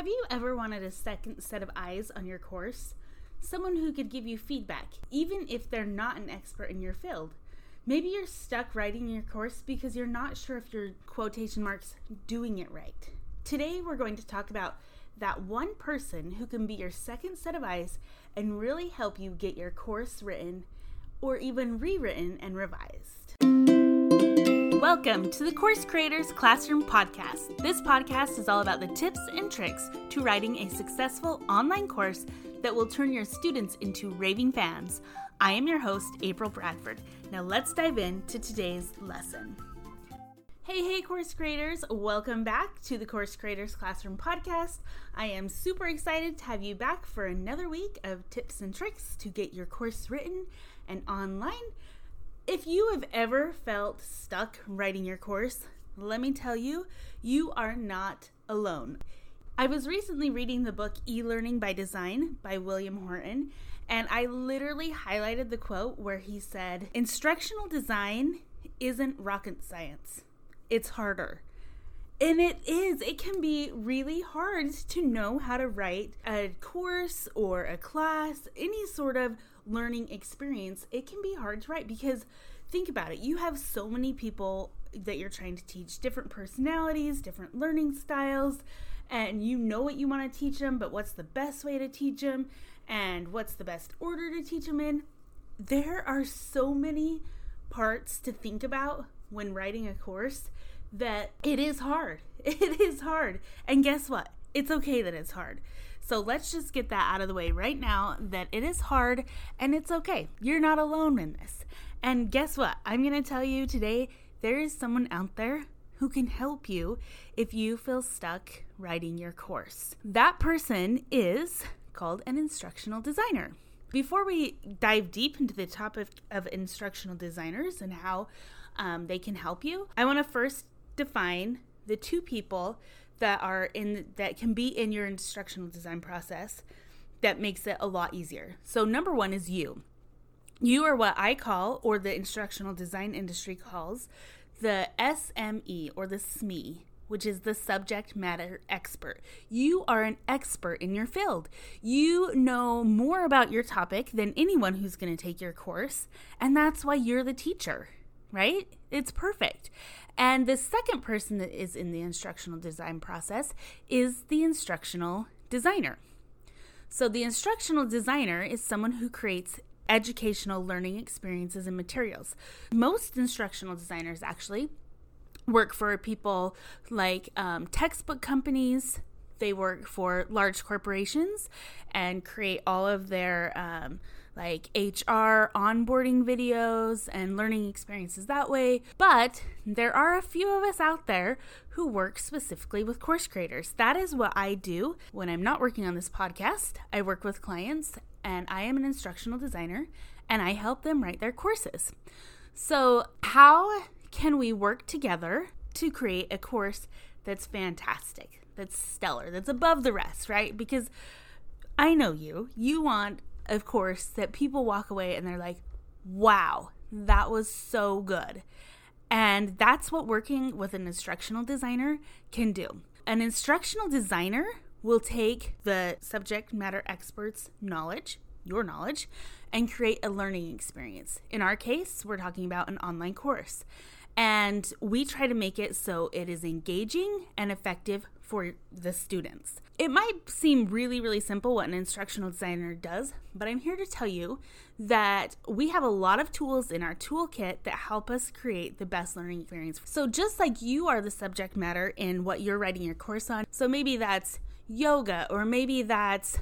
Have you ever wanted a second set of eyes on your course? Someone who could give you feedback, even if they're not an expert in your field. Maybe you're stuck writing your course because you're not sure if you're quotation marks doing it right. Today we're going to talk about that one person who can be your second set of eyes and really help you get your course written or even rewritten and revised. Welcome to the Course Creators Classroom Podcast. This podcast is all about the tips and tricks to writing a successful online course that will turn your students into raving fans. I am your host, April Bradford. Now let's dive into today's lesson. Hey, hey, course creators, welcome back to the Course Creators Classroom Podcast. I am super excited to have you back for another week of tips and tricks to get your course written and online. If you have ever felt stuck writing your course, let me tell you, you are not alone. I was recently reading the book E Learning by Design by William Horton, and I literally highlighted the quote where he said, Instructional design isn't rocket science, it's harder. And it is. It can be really hard to know how to write a course or a class, any sort of learning experience, it can be hard to write because think about it. You have so many people that you're trying to teach, different personalities, different learning styles, and you know what you want to teach them, but what's the best way to teach them and what's the best order to teach them in? There are so many parts to think about when writing a course that it is hard. It is hard. And guess what? It's okay that it's hard. So let's just get that out of the way right now that it is hard and it's okay. You're not alone in this. And guess what? I'm going to tell you today there is someone out there who can help you if you feel stuck writing your course. That person is called an instructional designer. Before we dive deep into the topic of instructional designers and how um, they can help you, I want to first define the two people that are in that can be in your instructional design process that makes it a lot easier. So number 1 is you. You are what I call or the instructional design industry calls the SME or the SME, which is the subject matter expert. You are an expert in your field. You know more about your topic than anyone who's going to take your course, and that's why you're the teacher, right? It's perfect. And the second person that is in the instructional design process is the instructional designer. So, the instructional designer is someone who creates educational learning experiences and materials. Most instructional designers actually work for people like um, textbook companies, they work for large corporations and create all of their um, like HR onboarding videos and learning experiences that way. But there are a few of us out there who work specifically with course creators. That is what I do when I'm not working on this podcast. I work with clients and I am an instructional designer and I help them write their courses. So, how can we work together to create a course that's fantastic, that's stellar, that's above the rest, right? Because I know you. You want of course, that people walk away and they're like, wow, that was so good. And that's what working with an instructional designer can do. An instructional designer will take the subject matter expert's knowledge, your knowledge, and create a learning experience. In our case, we're talking about an online course. And we try to make it so it is engaging and effective for the students. It might seem really, really simple what an instructional designer does, but I'm here to tell you that we have a lot of tools in our toolkit that help us create the best learning experience. So, just like you are the subject matter in what you're writing your course on, so maybe that's yoga, or maybe that's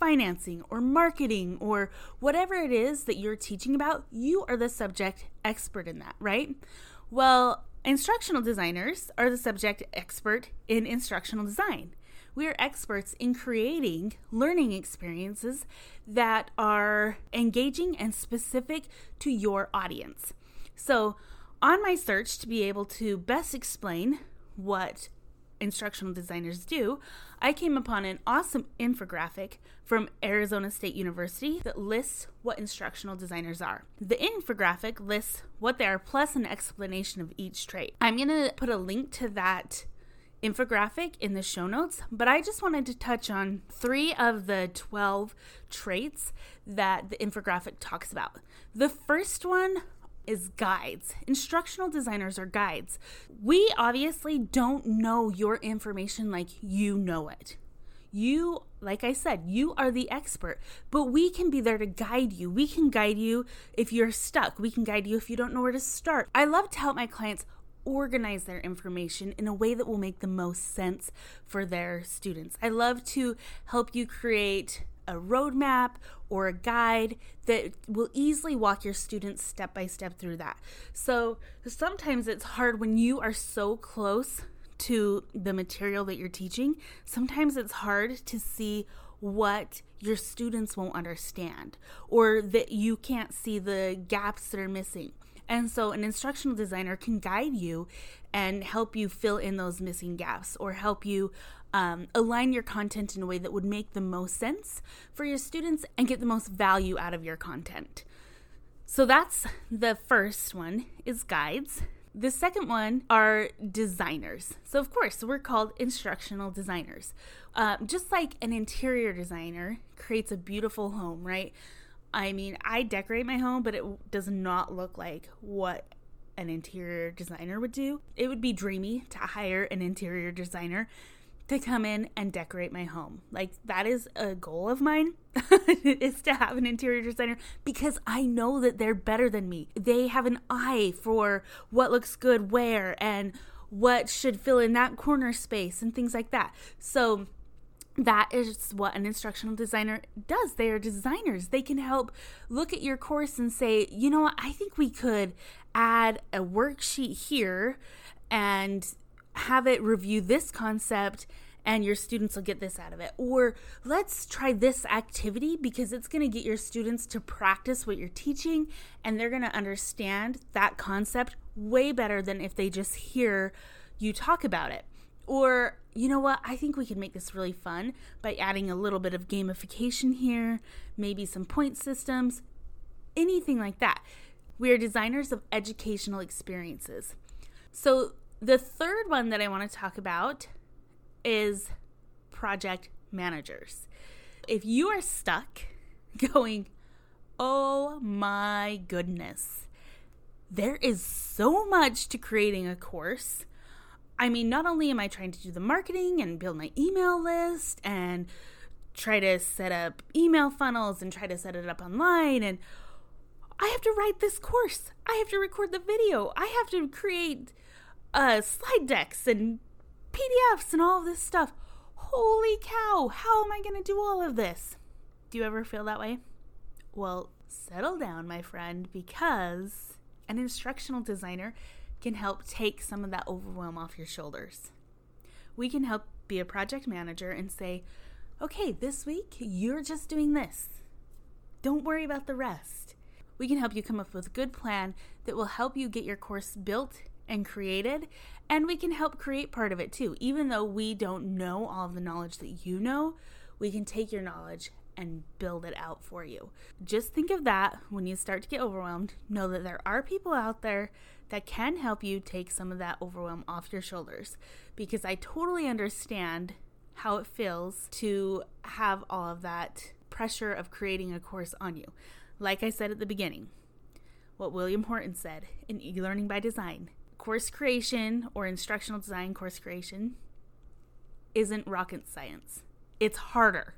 financing or marketing or whatever it is that you're teaching about, you are the subject expert in that, right? Well, Instructional designers are the subject expert in instructional design. We are experts in creating learning experiences that are engaging and specific to your audience. So, on my search to be able to best explain what instructional designers do, I came upon an awesome infographic from Arizona State University that lists what instructional designers are. The infographic lists what they are plus an explanation of each trait. I'm going to put a link to that infographic in the show notes, but I just wanted to touch on three of the 12 traits that the infographic talks about. The first one is guides. Instructional designers are guides. We obviously don't know your information like you know it. You, like I said, you are the expert, but we can be there to guide you. We can guide you if you're stuck. We can guide you if you don't know where to start. I love to help my clients organize their information in a way that will make the most sense for their students. I love to help you create a roadmap or a guide that will easily walk your students step by step through that. So sometimes it's hard when you are so close to the material that you're teaching. Sometimes it's hard to see what your students won't understand or that you can't see the gaps that are missing. And so, an instructional designer can guide you and help you fill in those missing gaps or help you um, align your content in a way that would make the most sense for your students and get the most value out of your content. So that's the first one is guides. The second one are designers. So of course we're called instructional designers. Uh, just like an interior designer creates a beautiful home, right? I mean, I decorate my home, but it does not look like what an interior designer would do. It would be dreamy to hire an interior designer to come in and decorate my home. Like that is a goal of mine is to have an interior designer because I know that they're better than me. They have an eye for what looks good where and what should fill in that corner space and things like that. So that is what an instructional designer does. They are designers. They can help look at your course and say, you know what, I think we could add a worksheet here and have it review this concept and your students will get this out of it. Or let's try this activity because it's going to get your students to practice what you're teaching and they're going to understand that concept way better than if they just hear you talk about it. Or, you know what, I think we can make this really fun by adding a little bit of gamification here, maybe some point systems, anything like that. We are designers of educational experiences. So, the third one that I want to talk about is project managers. If you are stuck going, oh my goodness, there is so much to creating a course. I mean, not only am I trying to do the marketing and build my email list and try to set up email funnels and try to set it up online and I have to write this course. I have to record the video. I have to create uh, slide decks and PDFs and all of this stuff. Holy cow, how am I going to do all of this? Do you ever feel that way? Well, settle down, my friend, because an instructional designer can help take some of that overwhelm off your shoulders. We can help be a project manager and say, okay, this week you're just doing this. Don't worry about the rest. We can help you come up with a good plan that will help you get your course built and created, and we can help create part of it too. Even though we don't know all of the knowledge that you know, we can take your knowledge and build it out for you. Just think of that when you start to get overwhelmed. Know that there are people out there that can help you take some of that overwhelm off your shoulders because I totally understand how it feels to have all of that pressure of creating a course on you. Like I said at the beginning, what William Horton said in e learning by design course creation or instructional design course creation isn't rocket science. It's harder.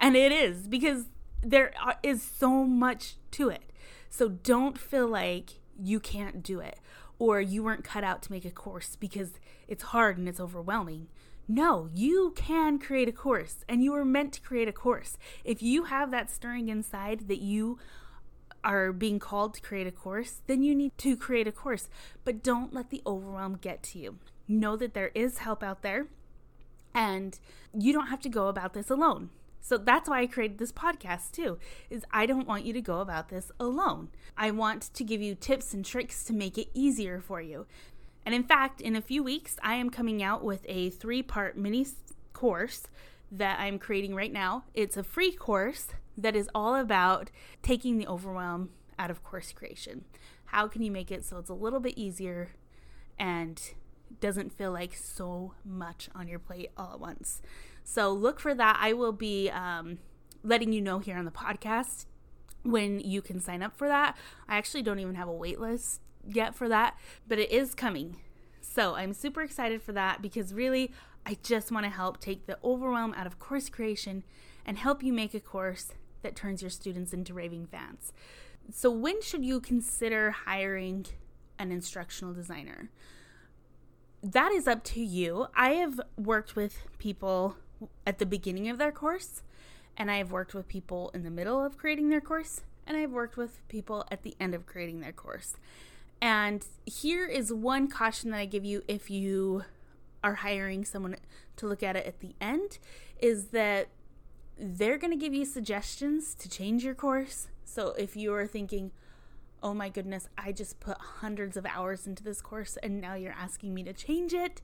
And it is because there is so much to it. So don't feel like you can't do it or you weren't cut out to make a course because it's hard and it's overwhelming. No, you can create a course and you are meant to create a course. If you have that stirring inside that you are being called to create a course, then you need to create a course. But don't let the overwhelm get to you. Know that there is help out there and you don't have to go about this alone. So that's why I created this podcast too. Is I don't want you to go about this alone. I want to give you tips and tricks to make it easier for you. And in fact, in a few weeks, I am coming out with a three-part mini course that I'm creating right now. It's a free course that is all about taking the overwhelm out of course creation. How can you make it so it's a little bit easier and doesn't feel like so much on your plate all at once. So look for that. I will be um, letting you know here on the podcast when you can sign up for that. I actually don't even have a wait list yet for that, but it is coming. So I'm super excited for that because really, I just want to help take the overwhelm out of course creation and help you make a course that turns your students into raving fans. So, when should you consider hiring an instructional designer? That is up to you. I have worked with people at the beginning of their course, and I have worked with people in the middle of creating their course, and I've worked with people at the end of creating their course. And here is one caution that I give you if you are hiring someone to look at it at the end is that they're going to give you suggestions to change your course. So if you are thinking, oh my goodness, I just put hundreds of hours into this course and now you're asking me to change it,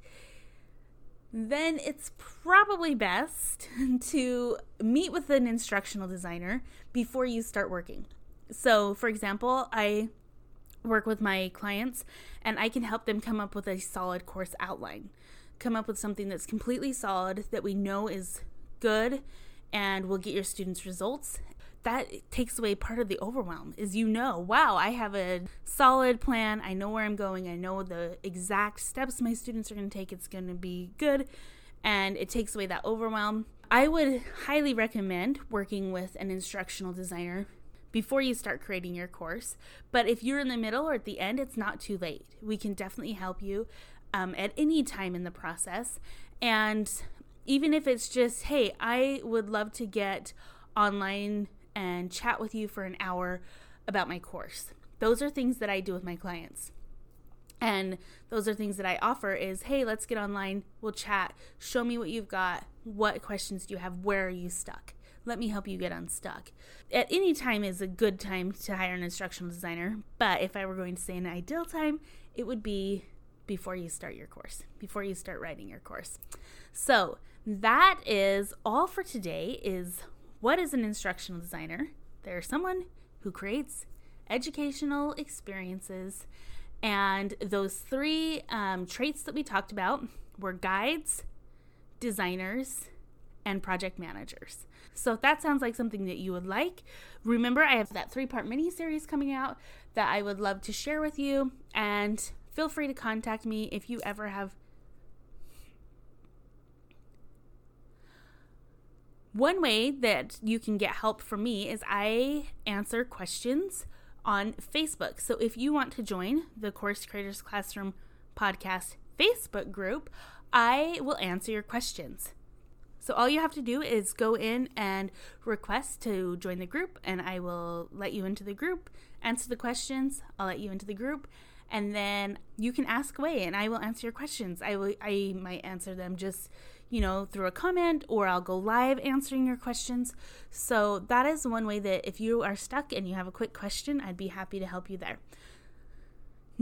then it's probably best to meet with an instructional designer before you start working. So, for example, I work with my clients and I can help them come up with a solid course outline. Come up with something that's completely solid that we know is good and we'll get your students results. That takes away part of the overwhelm is you know, wow, I have a solid plan. I know where I'm going. I know the exact steps my students are going to take. It's going to be good and it takes away that overwhelm. I would highly recommend working with an instructional designer before you start creating your course. But if you're in the middle or at the end, it's not too late. We can definitely help you um, at any time in the process. And even if it's just, hey, I would love to get online and chat with you for an hour about my course. Those are things that I do with my clients. And those are things that I offer is, hey, let's get online, we'll chat, show me what you've got, what questions do you have, where are you stuck? let me help you get unstuck. At any time is a good time to hire an instructional designer, but if I were going to say an ideal time, it would be before you start your course, before you start writing your course. So, that is all for today is what is an instructional designer? They're someone who creates educational experiences and those three um, traits that we talked about were guides, designers, and project managers. So if that sounds like something that you would like, remember I have that three part mini series coming out that I would love to share with you. And feel free to contact me if you ever have. One way that you can get help from me is I answer questions on Facebook. So if you want to join the Course Creators Classroom podcast Facebook group, I will answer your questions. So all you have to do is go in and request to join the group, and I will let you into the group, answer the questions. I'll let you into the group, and then you can ask away, and I will answer your questions. I will. I might answer them just you know through a comment, or I'll go live answering your questions. So that is one way that if you are stuck and you have a quick question, I'd be happy to help you there.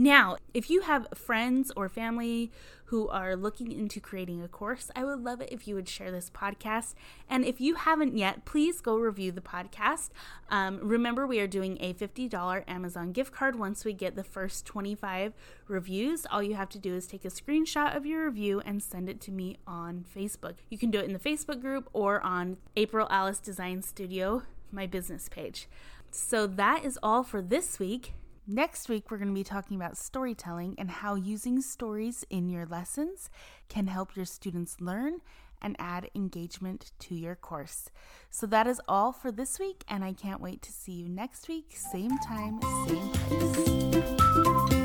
Now, if you have friends or family who are looking into creating a course, I would love it if you would share this podcast. And if you haven't yet, please go review the podcast. Um, remember, we are doing a $50 Amazon gift card once we get the first 25 reviews. All you have to do is take a screenshot of your review and send it to me on Facebook. You can do it in the Facebook group or on April Alice Design Studio, my business page. So that is all for this week. Next week, we're going to be talking about storytelling and how using stories in your lessons can help your students learn and add engagement to your course. So, that is all for this week, and I can't wait to see you next week, same time, same place.